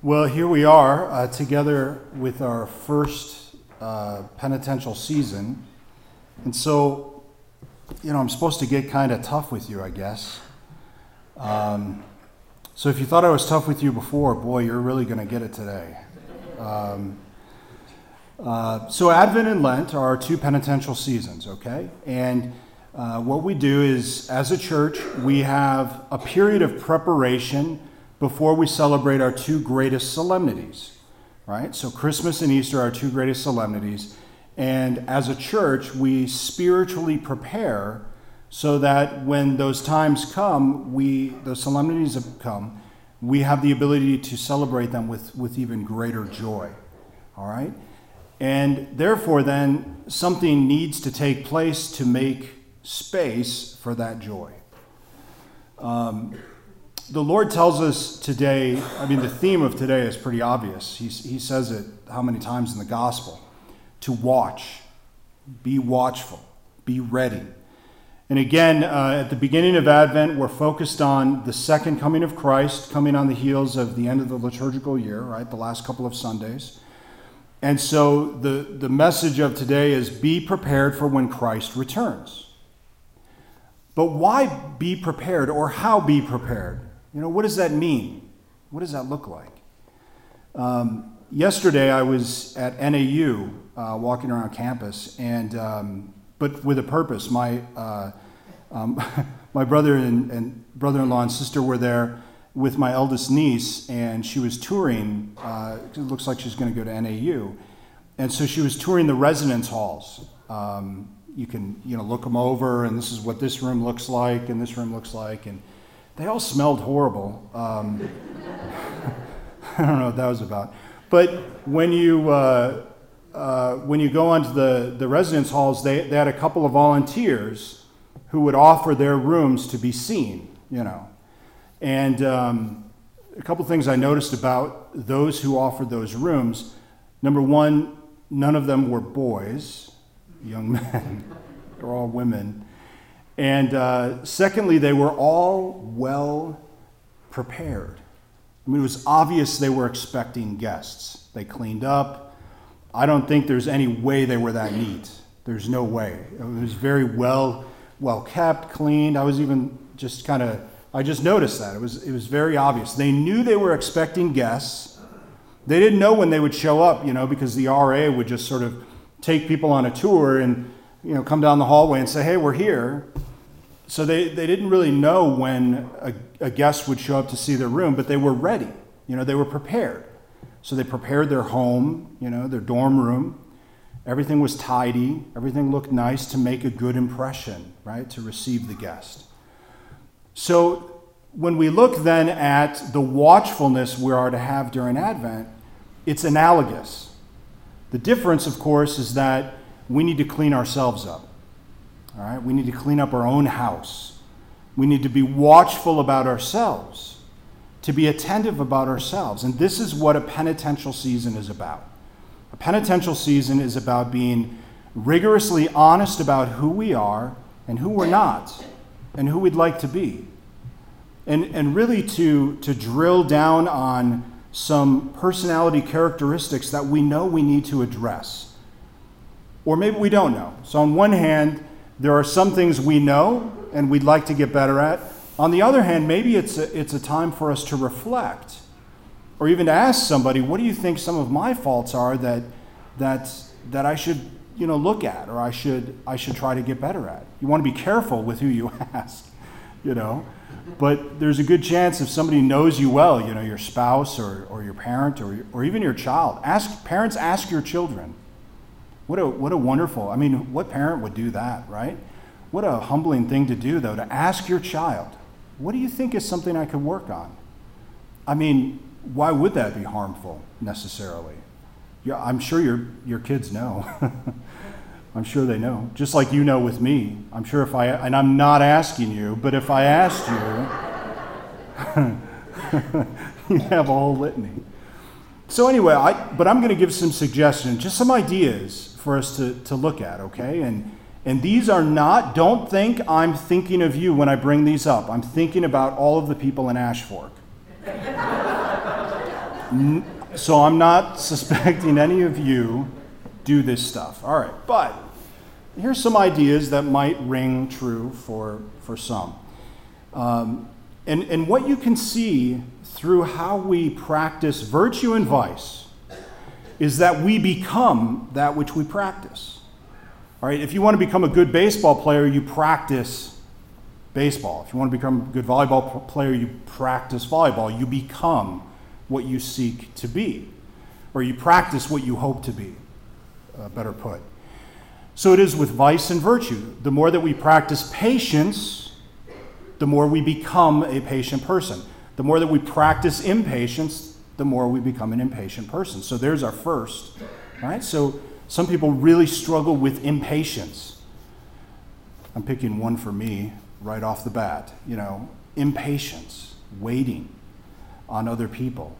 Well, here we are uh, together with our first uh, penitential season. And so, you know, I'm supposed to get kind of tough with you, I guess. Um, so if you thought I was tough with you before, boy, you're really going to get it today. Um, uh, so, Advent and Lent are our two penitential seasons, okay? And uh, what we do is, as a church, we have a period of preparation before we celebrate our two greatest solemnities, right? So, Christmas and Easter are our two greatest solemnities. And as a church, we spiritually prepare so that when those times come, we, those solemnities have come, we have the ability to celebrate them with, with even greater joy. All right? And therefore, then, something needs to take place to make space for that joy. Um, the Lord tells us today, I mean, the theme of today is pretty obvious. He, he says it how many times in the gospel? To watch, be watchful, be ready. And again, uh, at the beginning of Advent, we're focused on the second coming of Christ, coming on the heels of the end of the liturgical year, right? The last couple of Sundays. And so the, the message of today is be prepared for when Christ returns. But why be prepared or how be prepared? You know, what does that mean? What does that look like? Um, yesterday, I was at NAU uh, walking around campus, and um, but with a purpose. My uh, um, my brother and, and, brother-in-law and sister were there with my eldest niece, and she was touring. Uh, it looks like she's going to go to NAU, and so she was touring the residence halls. Um, you can you know look them over, and this is what this room looks like, and this room looks like, and they all smelled horrible. Um, I don't know what that was about. But when you, uh, uh, when you go onto the, the residence halls, they, they had a couple of volunteers who would offer their rooms to be seen, you know. And um, a couple things I noticed about those who offered those rooms number one, none of them were boys, young men, they're all women. And uh, secondly, they were all well prepared. I mean, it was obvious they were expecting guests. They cleaned up. I don't think there's any way they were that neat. There's no way. It was very well, well kept, cleaned. I was even just kind of, I just noticed that. It was, it was very obvious. They knew they were expecting guests. They didn't know when they would show up, you know, because the RA would just sort of take people on a tour and, you know, come down the hallway and say, hey, we're here. So they, they didn't really know when a, a guest would show up to see their room, but they were ready. You know, they were prepared. So they prepared their home, you know, their dorm room. Everything was tidy. Everything looked nice to make a good impression, right, to receive the guest. So when we look then at the watchfulness we are to have during Advent, it's analogous. The difference, of course, is that we need to clean ourselves up. All right? We need to clean up our own house. We need to be watchful about ourselves, to be attentive about ourselves. And this is what a penitential season is about. A penitential season is about being rigorously honest about who we are and who we're not, and who we'd like to be. And, and really to, to drill down on some personality characteristics that we know we need to address. Or maybe we don't know. So, on one hand, there are some things we know and we'd like to get better at. On the other hand, maybe it's a, it's a time for us to reflect or even to ask somebody, what do you think some of my faults are that, that, that I should you know, look at or I should, I should try to get better at? You want to be careful with who you ask, you know. But there's a good chance if somebody knows you well, you know, your spouse or, or your parent or, or even your child, ask, parents ask your children, what a, what a wonderful, I mean, what parent would do that, right? What a humbling thing to do, though, to ask your child, what do you think is something I could work on? I mean, why would that be harmful necessarily? Yeah, I'm sure your, your kids know. I'm sure they know. Just like you know with me. I'm sure if I, and I'm not asking you, but if I asked you, you have a whole litany. So, anyway, I, but I'm going to give some suggestions, just some ideas for us to, to look at, okay? And, and these are not, don't think I'm thinking of you when I bring these up. I'm thinking about all of the people in Ashfork. So I'm not suspecting any of you do this stuff. All right, but here's some ideas that might ring true for, for some. Um, and, and what you can see through how we practice virtue and vice is that we become that which we practice. All right, if you want to become a good baseball player, you practice baseball. If you want to become a good volleyball player, you practice volleyball. You become what you seek to be, or you practice what you hope to be, uh, better put. So it is with vice and virtue. The more that we practice patience, the more we become a patient person. The more that we practice impatience, the more we become an impatient person. So there's our first. Right? So some people really struggle with impatience. I'm picking one for me right off the bat. You know, impatience, waiting on other people.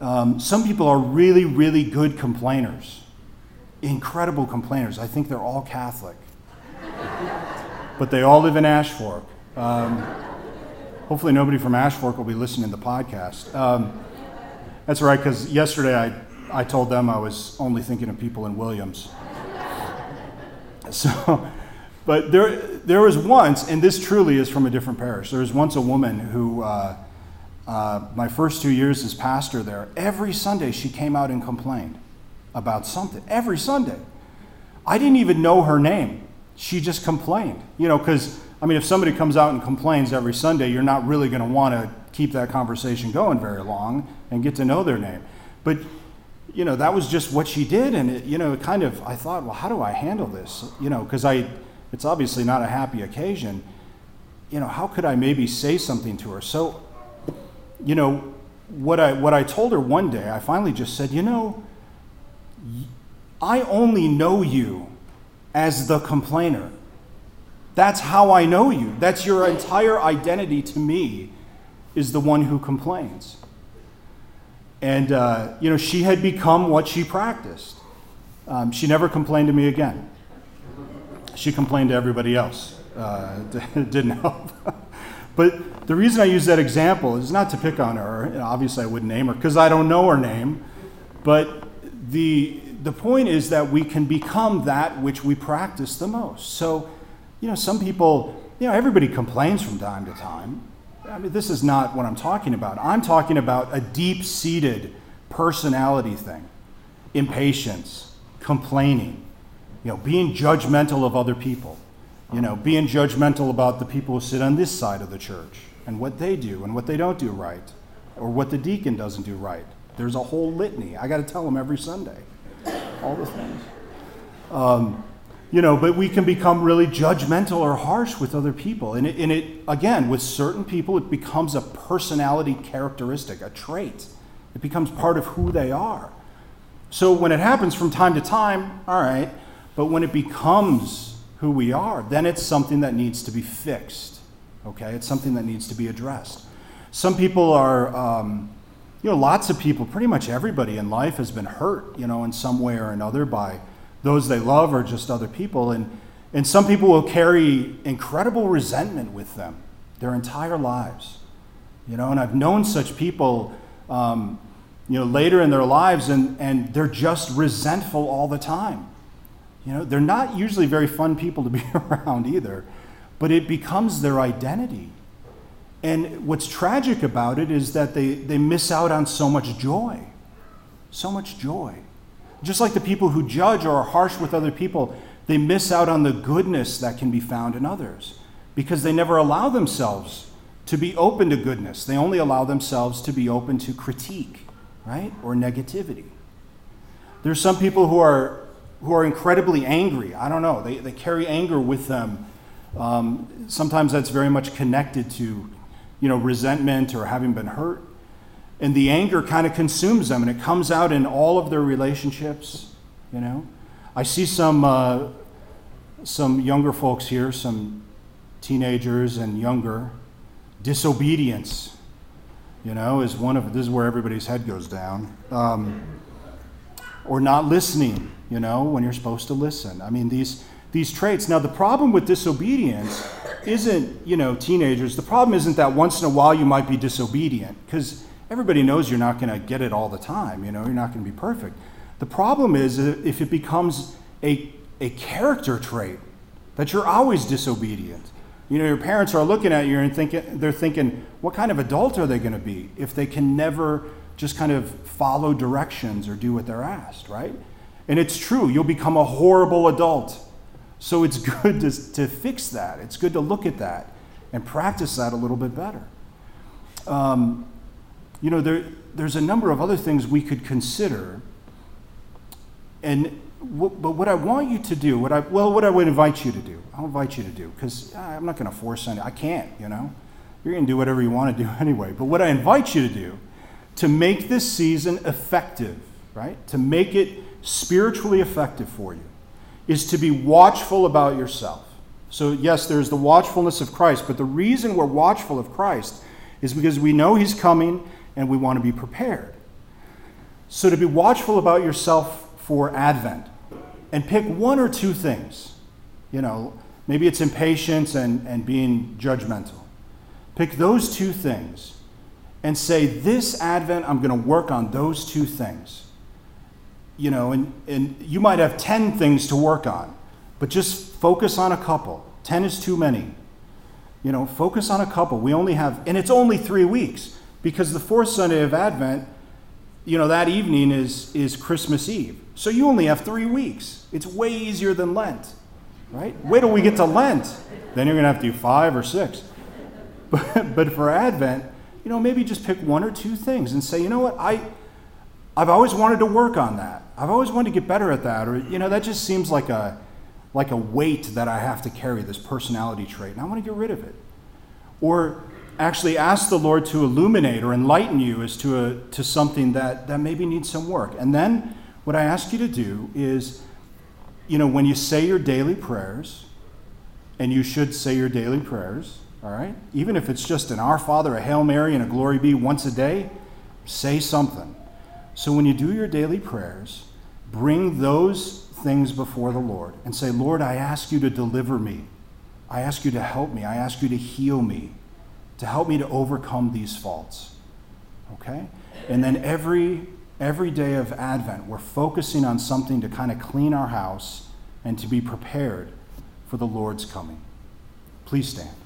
Um, some people are really, really good complainers, incredible complainers. I think they're all Catholic, but they all live in Ashfork. Um, hopefully, nobody from Ashfork will be listening to the podcast. Um, that's right, because yesterday I, I told them I was only thinking of people in Williams. So, but there, there was once, and this truly is from a different parish, there was once a woman who, uh, uh, my first two years as pastor there, every Sunday she came out and complained about something. Every Sunday. I didn't even know her name. She just complained. You know, because, I mean, if somebody comes out and complains every Sunday, you're not really going to want to keep that conversation going very long and get to know their name. But, you know, that was just what she did. And, it, you know, it kind of, I thought, well, how do I handle this? You know, because I, it's obviously not a happy occasion. You know, how could I maybe say something to her? So you know, what I, what I told her one day, I finally just said, you know, I only know you as the complainer. That's how I know you. That's your entire identity to me, is the one who complains. And, uh, you know, she had become what she practiced. Um, she never complained to me again. She complained to everybody else. Uh, it didn't help. But the reason I use that example is not to pick on her. Obviously, I wouldn't name her because I don't know her name. But the, the point is that we can become that which we practice the most. So, you know, some people, you know, everybody complains from time to time. I mean, this is not what I'm talking about. I'm talking about a deep seated personality thing impatience, complaining, you know, being judgmental of other people you know, being judgmental about the people who sit on this side of the church and what they do and what they don't do right, or what the deacon doesn't do right. There's a whole litany. I got to tell them every Sunday, all the things. Um, you know, but we can become really judgmental or harsh with other people. And it, and it, again, with certain people, it becomes a personality characteristic, a trait. It becomes part of who they are. So when it happens from time to time, all right, but when it becomes who we are, then it's something that needs to be fixed. Okay? It's something that needs to be addressed. Some people are, um, you know, lots of people, pretty much everybody in life has been hurt, you know, in some way or another by those they love or just other people. And, and some people will carry incredible resentment with them their entire lives. You know, and I've known such people, um, you know, later in their lives, and, and they're just resentful all the time. You know, they're not usually very fun people to be around either, but it becomes their identity. And what's tragic about it is that they, they miss out on so much joy. So much joy. Just like the people who judge or are harsh with other people, they miss out on the goodness that can be found in others because they never allow themselves to be open to goodness. They only allow themselves to be open to critique, right? Or negativity. There's some people who are who are incredibly angry. I don't know, they, they carry anger with them. Um, sometimes that's very much connected to, you know, resentment or having been hurt. And the anger kind of consumes them and it comes out in all of their relationships, you know. I see some, uh, some younger folks here, some teenagers and younger. Disobedience, you know, is one of, this is where everybody's head goes down. Um, or not listening, you know, when you're supposed to listen. I mean, these, these traits. Now, the problem with disobedience isn't, you know, teenagers. The problem isn't that once in a while you might be disobedient, because everybody knows you're not going to get it all the time. You know, you're not going to be perfect. The problem is if it becomes a, a character trait that you're always disobedient. You know, your parents are looking at you and thinking, they're thinking, what kind of adult are they going to be if they can never just kind of follow directions or do what they're asked, right? And it's true, you'll become a horrible adult. So it's good to, to fix that. It's good to look at that and practice that a little bit better. Um, you know, there, there's a number of other things we could consider. And but what I want you to do, what I well, what I would invite you to do, I'll invite you to do because I'm not going to force any. I can't, you know. You're going to do whatever you want to do anyway. But what I invite you to do, to make this season effective, right? To make it spiritually effective for you, is to be watchful about yourself. So yes, there's the watchfulness of Christ, but the reason we're watchful of Christ is because we know He's coming and we want to be prepared. So to be watchful about yourself for Advent and pick one or two things. You know, maybe it's impatience and, and being judgmental. Pick those two things and say, This Advent, I'm going to work on those two things. You know, and, and you might have 10 things to work on, but just focus on a couple. 10 is too many. You know, focus on a couple. We only have, and it's only three weeks because the fourth Sunday of Advent, you know, that evening is, is Christmas Eve. So you only have three weeks. It's way easier than Lent, right? Wait till we get to Lent. Then you're going to have to do five or six. But, but for Advent, you know, maybe just pick one or two things and say, you know what, I, I've always wanted to work on that. I've always wanted to get better at that. Or, you know, that just seems like a, like a weight that I have to carry, this personality trait, and I want to get rid of it. Or actually ask the Lord to illuminate or enlighten you as to, a, to something that, that maybe needs some work. And then what I ask you to do is, you know, when you say your daily prayers, and you should say your daily prayers, all right? Even if it's just an Our Father, a Hail Mary, and a Glory Be once a day, say something. So when you do your daily prayers, bring those things before the Lord and say, Lord, I ask you to deliver me. I ask you to help me. I ask you to heal me, to help me to overcome these faults. Okay? And then every every day of Advent, we're focusing on something to kind of clean our house and to be prepared for the Lord's coming. Please stand.